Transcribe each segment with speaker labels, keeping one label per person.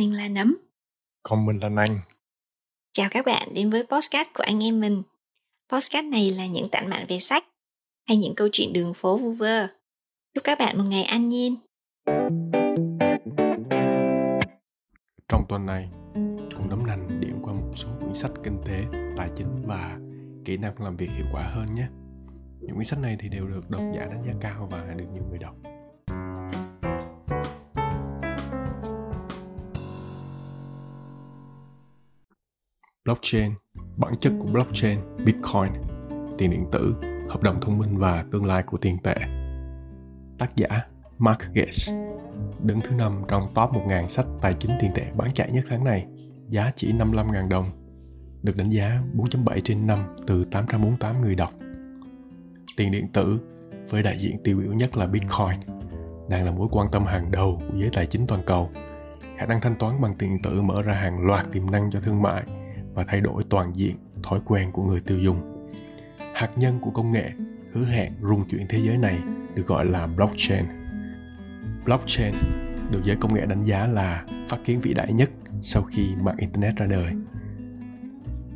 Speaker 1: Mình là Nấm.
Speaker 2: Còn mình là Năng.
Speaker 1: Chào các bạn đến với podcast của anh em mình. Podcast này là những tản mạn về sách hay những câu chuyện đường phố vu vơ. Chúc các bạn một ngày an nhiên.
Speaker 2: Trong tuần này, cùng Nấm Nành điểm qua một số quyển sách kinh tế, tài chính và kỹ năng làm việc hiệu quả hơn nhé. Những quyển sách này thì đều được độc giả đánh giá cao và được nhiều người đọc. Blockchain, bản chất của blockchain, Bitcoin, tiền điện tử, hợp đồng thông minh và tương lai của tiền tệ. Tác giả Mark Gates đứng thứ năm trong top 1.000 sách tài chính tiền tệ bán chạy nhất tháng này, giá chỉ 55.000 đồng, được đánh giá 4.7 trên 5 từ 848 người đọc. Tiền điện tử với đại diện tiêu biểu nhất là Bitcoin đang là mối quan tâm hàng đầu của giới tài chính toàn cầu. Khả năng thanh toán bằng tiền điện tử mở ra hàng loạt tiềm năng cho thương mại và thay đổi toàn diện thói quen của người tiêu dùng. Hạt nhân của công nghệ hứa hẹn rung chuyển thế giới này được gọi là blockchain. Blockchain được giới công nghệ đánh giá là phát kiến vĩ đại nhất sau khi mạng internet ra đời.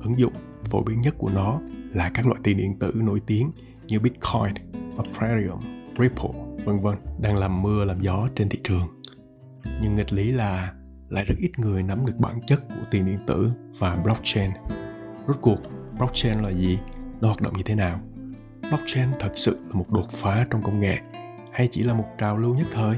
Speaker 2: Ứng dụng phổ biến nhất của nó là các loại tiền điện tử nổi tiếng như Bitcoin, Ethereum, Ripple, vân vân đang làm mưa làm gió trên thị trường. Nhưng nghịch lý là lại rất ít người nắm được bản chất của tiền điện tử và blockchain. Rốt cuộc, blockchain là gì? Nó hoạt động như thế nào? Blockchain thật sự là một đột phá trong công nghệ hay chỉ là một trào lưu nhất thời?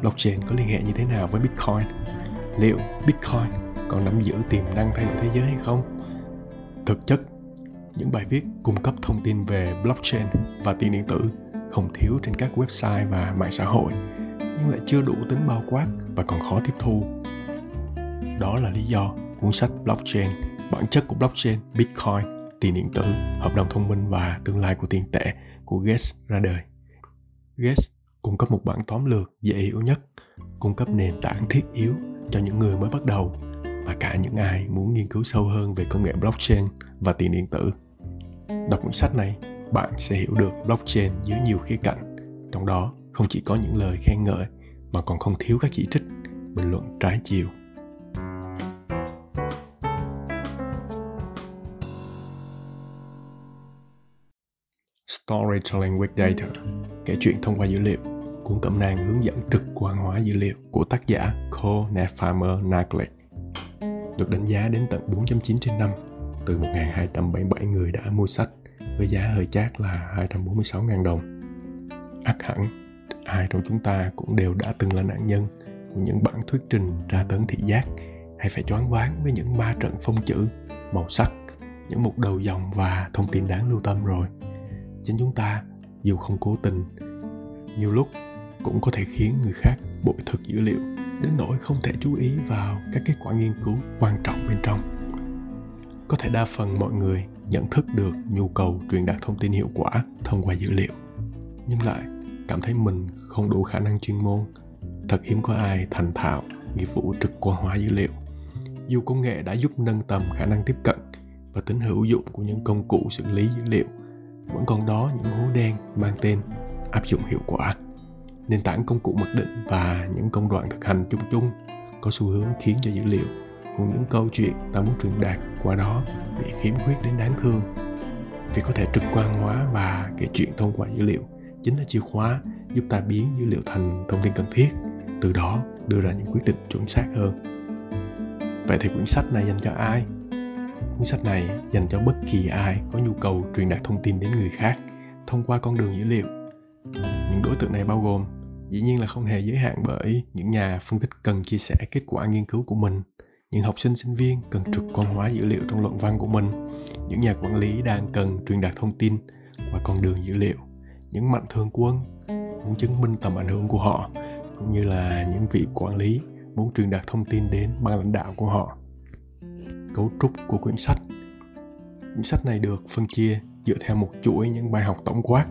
Speaker 2: Blockchain có liên hệ như thế nào với Bitcoin? Liệu Bitcoin còn nắm giữ tiềm năng thay đổi thế giới hay không? Thực chất, những bài viết cung cấp thông tin về blockchain và tiền điện tử không thiếu trên các website và mạng xã hội nhưng lại chưa đủ tính bao quát và còn khó tiếp thu đó là lý do cuốn sách Blockchain, bản chất của blockchain, Bitcoin, tiền điện tử, hợp đồng thông minh và tương lai của tiền tệ của Gates ra đời. Gates cung cấp một bản tóm lược dễ hiểu nhất, cung cấp nền tảng thiết yếu cho những người mới bắt đầu và cả những ai muốn nghiên cứu sâu hơn về công nghệ blockchain và tiền điện tử. Đọc cuốn sách này, bạn sẽ hiểu được blockchain dưới nhiều khía cạnh, trong đó không chỉ có những lời khen ngợi mà còn không thiếu các chỉ trích, bình luận trái chiều. Storytelling with Data, kể chuyện thông qua dữ liệu, cuốn cẩm nang hướng dẫn trực quan hóa dữ liệu của tác giả Cole Nefamer Nagle được đánh giá đến tận 4.9 trên 5 từ 1.277 người đã mua sách với giá hơi chát là 246.000 đồng. ắt hẳn, ai trong chúng ta cũng đều đã từng là nạn nhân của những bản thuyết trình tra tấn thị giác hay phải choáng váng với những ma trận phông chữ, màu sắc, những mục đầu dòng và thông tin đáng lưu tâm rồi chính chúng ta, dù không cố tình. Nhiều lúc cũng có thể khiến người khác bội thực dữ liệu, đến nỗi không thể chú ý vào các kết quả nghiên cứu quan trọng bên trong. Có thể đa phần mọi người nhận thức được nhu cầu truyền đạt thông tin hiệu quả thông qua dữ liệu, nhưng lại cảm thấy mình không đủ khả năng chuyên môn. Thật hiếm có ai thành thạo nghiệp vụ trực quan hóa dữ liệu. Dù công nghệ đã giúp nâng tầm khả năng tiếp cận và tính hữu dụng của những công cụ xử lý dữ liệu vẫn còn đó những hố đen mang tên áp dụng hiệu quả. Nền tảng công cụ mặc định và những công đoạn thực hành chung chung có xu hướng khiến cho dữ liệu cùng những câu chuyện ta muốn truyền đạt qua đó bị khiếm khuyết đến đáng thương. Việc có thể trực quan hóa và kể chuyện thông qua dữ liệu chính là chìa khóa giúp ta biến dữ liệu thành thông tin cần thiết, từ đó đưa ra những quyết định chuẩn xác hơn. Vậy thì quyển sách này dành cho ai? Cuốn sách này dành cho bất kỳ ai có nhu cầu truyền đạt thông tin đến người khác thông qua con đường dữ liệu. Những đối tượng này bao gồm dĩ nhiên là không hề giới hạn bởi những nhà phân tích cần chia sẻ kết quả nghiên cứu của mình, những học sinh sinh viên cần trực quan hóa dữ liệu trong luận văn của mình, những nhà quản lý đang cần truyền đạt thông tin qua con đường dữ liệu, những mạnh thường quân muốn chứng minh tầm ảnh hưởng của họ, cũng như là những vị quản lý muốn truyền đạt thông tin đến ban lãnh đạo của họ cấu trúc của quyển sách. Quyển sách này được phân chia dựa theo một chuỗi những bài học tổng quát.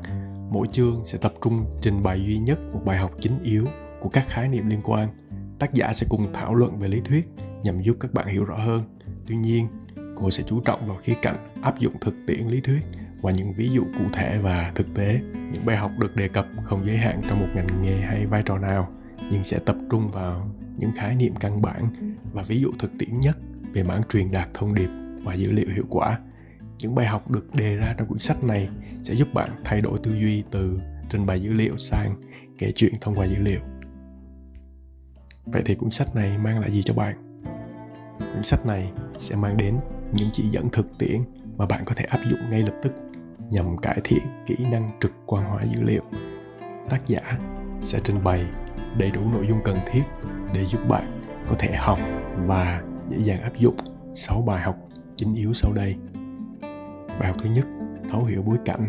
Speaker 2: Mỗi chương sẽ tập trung trình bày duy nhất một bài học chính yếu của các khái niệm liên quan. Tác giả sẽ cùng thảo luận về lý thuyết nhằm giúp các bạn hiểu rõ hơn. Tuy nhiên, cô sẽ chú trọng vào khía cạnh áp dụng thực tiễn lý thuyết và những ví dụ cụ thể và thực tế. Những bài học được đề cập không giới hạn trong một ngành nghề hay vai trò nào, nhưng sẽ tập trung vào những khái niệm căn bản và ví dụ thực tiễn nhất về mảng truyền đạt thông điệp và dữ liệu hiệu quả. Những bài học được đề ra trong quyển sách này sẽ giúp bạn thay đổi tư duy từ trình bày dữ liệu sang kể chuyện thông qua dữ liệu. Vậy thì cuốn sách này mang lại gì cho bạn? Cuốn sách này sẽ mang đến những chỉ dẫn thực tiễn mà bạn có thể áp dụng ngay lập tức nhằm cải thiện kỹ năng trực quan hóa dữ liệu. Tác giả sẽ trình bày đầy đủ nội dung cần thiết để giúp bạn có thể học và dễ dàng áp dụng 6 bài học chính yếu sau đây. Bài học thứ nhất, thấu hiểu bối cảnh.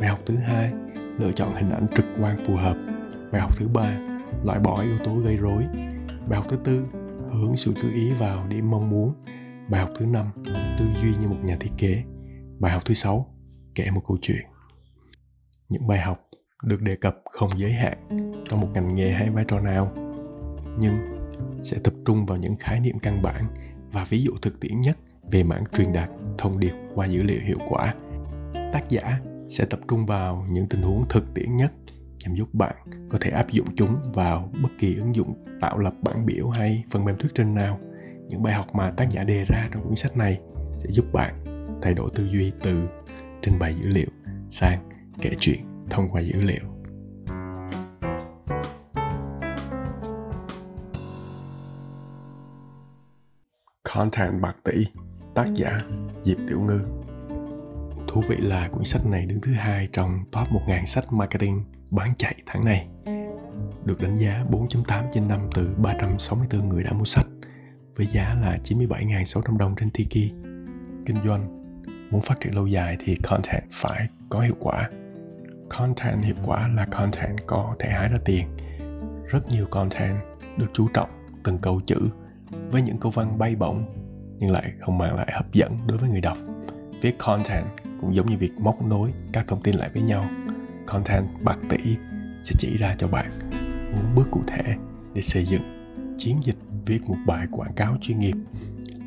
Speaker 2: Bài học thứ hai, lựa chọn hình ảnh trực quan phù hợp. Bài học thứ ba, loại bỏ yếu tố gây rối. Bài học thứ tư, hướng sự chú ý vào điểm mong muốn. Bài học thứ năm, tư duy như một nhà thiết kế. Bài học thứ sáu, kể một câu chuyện. Những bài học được đề cập không giới hạn trong một ngành nghề hay vai trò nào nhưng sẽ tập trung vào những khái niệm căn bản và ví dụ thực tiễn nhất về mảng truyền đạt thông điệp qua dữ liệu hiệu quả. Tác giả sẽ tập trung vào những tình huống thực tiễn nhất nhằm giúp bạn có thể áp dụng chúng vào bất kỳ ứng dụng tạo lập bản biểu hay phần mềm thuyết trình nào. Những bài học mà tác giả đề ra trong cuốn sách này sẽ giúp bạn thay đổi tư duy từ trình bày dữ liệu sang kể chuyện thông qua dữ liệu. Content bạc tỷ tác giả Diệp Tiểu Ngư. Thú vị là cuốn sách này đứng thứ hai trong top 1.000 sách marketing bán chạy tháng này. Được đánh giá 4.8 trên 5 từ 364 người đã mua sách với giá là 97.600 đồng trên Tiki. Kinh doanh muốn phát triển lâu dài thì content phải có hiệu quả. Content hiệu quả là content có thể hái ra tiền. Rất nhiều content được chú trọng từng câu chữ với những câu văn bay bổng, nhưng lại không mang lại hấp dẫn đối với người đọc. Viết content cũng giống như việc móc nối các thông tin lại với nhau. Content bạc tỷ sẽ chỉ ra cho bạn những bước cụ thể để xây dựng, chiến dịch viết một bài quảng cáo chuyên nghiệp.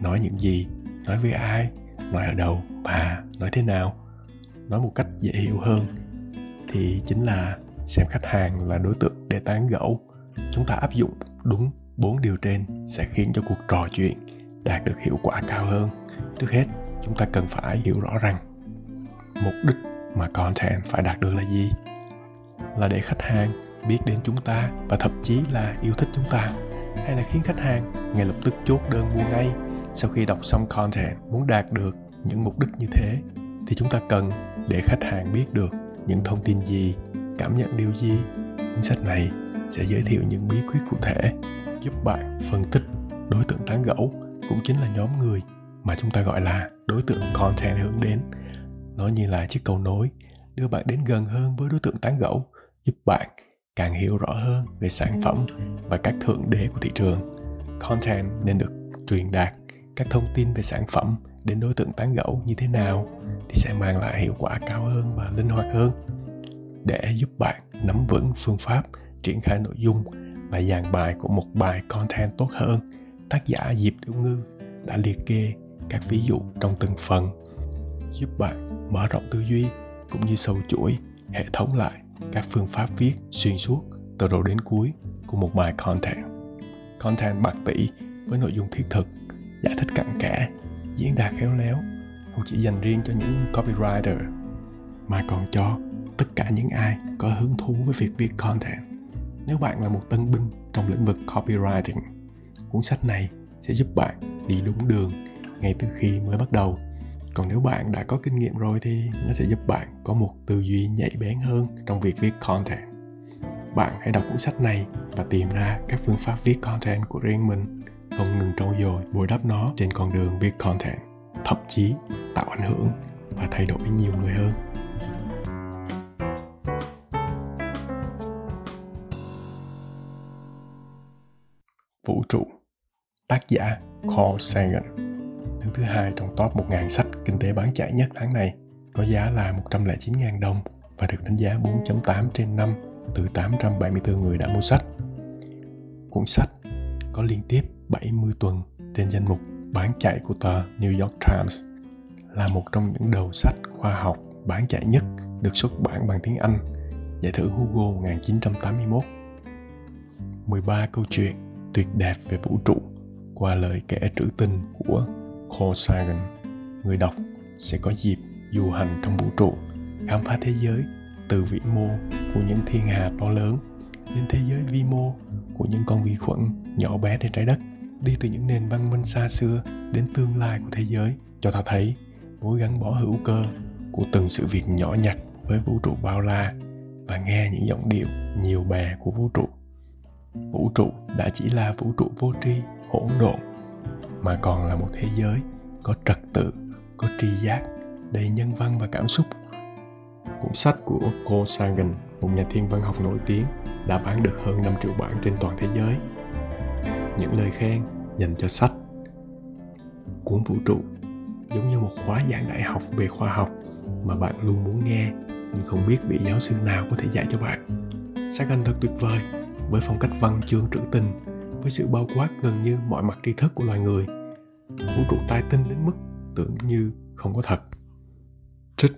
Speaker 2: Nói những gì, nói với ai, nói ở đâu và nói thế nào. Nói một cách dễ hiểu hơn thì chính là xem khách hàng là đối tượng để tán gẫu. Chúng ta áp dụng đúng bốn điều trên sẽ khiến cho cuộc trò chuyện đạt được hiệu quả cao hơn. Trước hết, chúng ta cần phải hiểu rõ rằng mục đích mà content phải đạt được là gì, là để khách hàng biết đến chúng ta và thậm chí là yêu thích chúng ta, hay là khiến khách hàng ngay lập tức chốt đơn mua ngay. Sau khi đọc xong content muốn đạt được những mục đích như thế, thì chúng ta cần để khách hàng biết được những thông tin gì, cảm nhận điều gì. Cuốn sách này sẽ giới thiệu những bí quyết cụ thể giúp bạn phân tích đối tượng tán gẫu cũng chính là nhóm người mà chúng ta gọi là đối tượng content hướng đến. Nó như là chiếc cầu nối đưa bạn đến gần hơn với đối tượng tán gẫu, giúp bạn càng hiểu rõ hơn về sản phẩm và các thượng đế của thị trường. Content nên được truyền đạt các thông tin về sản phẩm đến đối tượng tán gẫu như thế nào thì sẽ mang lại hiệu quả cao hơn và linh hoạt hơn. Để giúp bạn nắm vững phương pháp, triển khai nội dung và dàn bài của một bài content tốt hơn. Tác giả diệp tiểu ngư đã liệt kê các ví dụ trong từng phần, giúp bạn mở rộng tư duy cũng như sâu chuỗi hệ thống lại các phương pháp viết xuyên suốt từ đầu đến cuối của một bài content. Content bạc tỷ với nội dung thiết thực, giải thích cặn kẽ, diễn đạt khéo léo, không chỉ dành riêng cho những copywriter, mà còn cho tất cả những ai có hứng thú với việc viết content nếu bạn là một tân binh trong lĩnh vực copywriting, cuốn sách này sẽ giúp bạn đi đúng đường ngay từ khi mới bắt đầu. Còn nếu bạn đã có kinh nghiệm rồi thì nó sẽ giúp bạn có một tư duy nhạy bén hơn trong việc viết content. Bạn hãy đọc cuốn sách này và tìm ra các phương pháp viết content của riêng mình, không ngừng trau dồi, bồi đắp nó trên con đường viết content, thậm chí tạo ảnh hưởng và thay đổi nhiều người hơn. Vũ trụ Tác giả Carl Sagan Đứng thứ hai trong top 1.000 sách kinh tế bán chạy nhất tháng này có giá là 109.000 đồng và được đánh giá 4.8 trên 5 từ 874 người đã mua sách. Cuốn sách có liên tiếp 70 tuần trên danh mục bán chạy của tờ New York Times là một trong những đầu sách khoa học bán chạy nhất được xuất bản bằng tiếng Anh, giải thưởng Hugo 1981. 13 câu chuyện tuyệt đẹp về vũ trụ qua lời kể trữ tình của Carl Sagan. Người đọc sẽ có dịp du hành trong vũ trụ, khám phá thế giới từ vĩ mô của những thiên hà to lớn đến thế giới vi mô của những con vi khuẩn nhỏ bé trên trái đất đi từ những nền văn minh xa xưa đến tương lai của thế giới cho ta thấy mối gắn bó hữu cơ của từng sự việc nhỏ nhặt với vũ trụ bao la và nghe những giọng điệu nhiều bè của vũ trụ vũ trụ đã chỉ là vũ trụ vô tri, hỗn độn, mà còn là một thế giới có trật tự, có tri giác, đầy nhân văn và cảm xúc. Cuốn sách của cô Sagan, một nhà thiên văn học nổi tiếng, đã bán được hơn 5 triệu bản trên toàn thế giới. Những lời khen dành cho sách cuốn vũ trụ giống như một khóa giảng đại học về khoa học mà bạn luôn muốn nghe nhưng không biết vị giáo sư nào có thể dạy cho bạn. Sagan thật tuyệt vời với phong cách văn chương trữ tình với sự bao quát gần như mọi mặt tri thức của loài người vũ trụ tai tinh đến mức tưởng như không có thật trích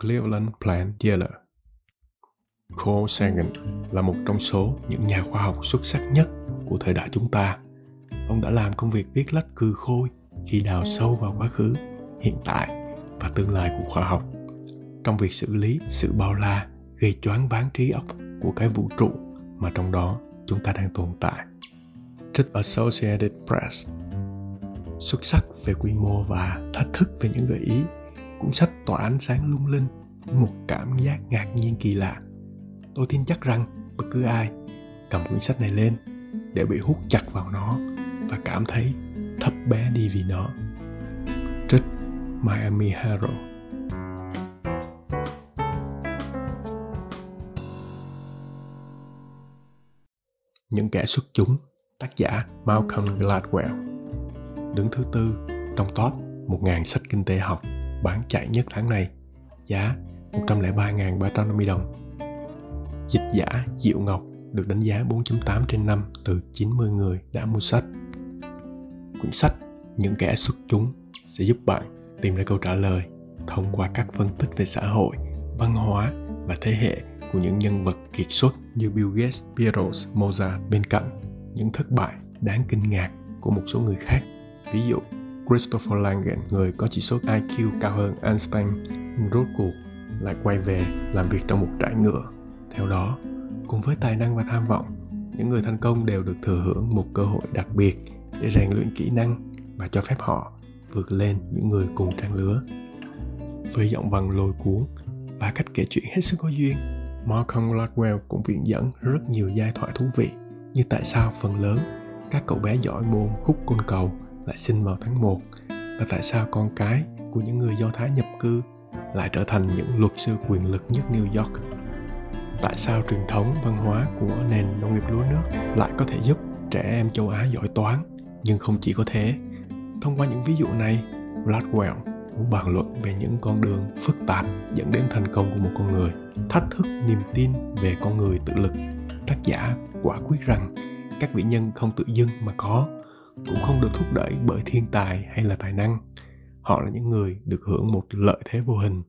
Speaker 2: Cleveland Plant Yeller Carl Sagan là một trong số những nhà khoa học xuất sắc nhất của thời đại chúng ta. Ông đã làm công việc viết lách cừ khôi khi đào sâu vào quá khứ, hiện tại và tương lai của khoa học. Trong việc xử lý sự bao la gây choáng váng trí óc của cái vũ trụ mà trong đó chúng ta đang tồn tại. Trích Associated Press. Xuất sắc về quy mô và thách thức về những gợi ý, cuốn sách tỏa ánh sáng lung linh, một cảm giác ngạc nhiên kỳ lạ. Tôi tin chắc rằng bất cứ ai cầm quyển sách này lên đều bị hút chặt vào nó và cảm thấy thấp bé đi vì nó. Trích Miami Herald. Những kẻ xuất chúng tác giả Malcolm Gladwell đứng thứ tư trong top 1.000 sách kinh tế học bán chạy nhất tháng này giá 103.350 đồng Dịch giả Diệu Ngọc được đánh giá 4.8 trên 5 từ 90 người đã mua sách. Quyển sách Những kẻ xuất chúng sẽ giúp bạn tìm ra câu trả lời thông qua các phân tích về xã hội, văn hóa và thế hệ của những nhân vật kiệt xuất như Bill Gates, Beatles, Mozart bên cạnh những thất bại đáng kinh ngạc của một số người khác. Ví dụ, Christopher Langen, người có chỉ số IQ cao hơn Einstein, rốt cuộc lại quay về làm việc trong một trại ngựa theo đó cùng với tài năng và tham vọng những người thành công đều được thừa hưởng một cơ hội đặc biệt để rèn luyện kỹ năng và cho phép họ vượt lên những người cùng trang lứa với giọng văn lôi cuốn và cách kể chuyện hết sức có duyên Malcolm Gladwell cũng viện dẫn rất nhiều giai thoại thú vị như tại sao phần lớn các cậu bé giỏi môn khúc côn cầu lại sinh vào tháng 1 và tại sao con cái của những người Do Thái nhập cư lại trở thành những luật sư quyền lực nhất New York? Tại sao truyền thống văn hóa của nền nông nghiệp lúa nước lại có thể giúp trẻ em châu Á giỏi toán nhưng không chỉ có thế? Thông qua những ví dụ này Gladwell bàn luận về những con đường phức tạp dẫn đến thành công của một con người, thách thức niềm tin về con người tự lực. Tác giả quả quyết rằng các vĩ nhân không tự dưng mà có, cũng không được thúc đẩy bởi thiên tài hay là tài năng. Họ là những người được hưởng một lợi thế vô hình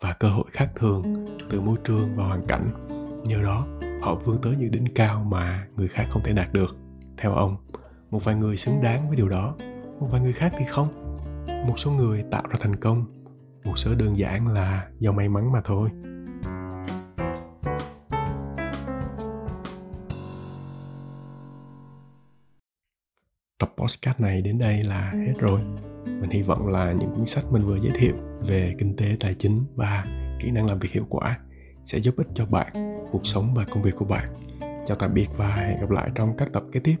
Speaker 2: và cơ hội khác thường từ môi trường và hoàn cảnh. Nhờ đó, họ vươn tới những đỉnh cao mà người khác không thể đạt được. Theo ông, một vài người xứng đáng với điều đó, một vài người khác thì không một số người tạo ra thành công, một số đơn giản là do may mắn mà thôi. Tập podcast này đến đây là hết rồi. Mình hy vọng là những cuốn sách mình vừa giới thiệu về kinh tế, tài chính và kỹ năng làm việc hiệu quả sẽ giúp ích cho bạn, cuộc sống và công việc của bạn. Chào tạm biệt và hẹn gặp lại trong các tập kế tiếp.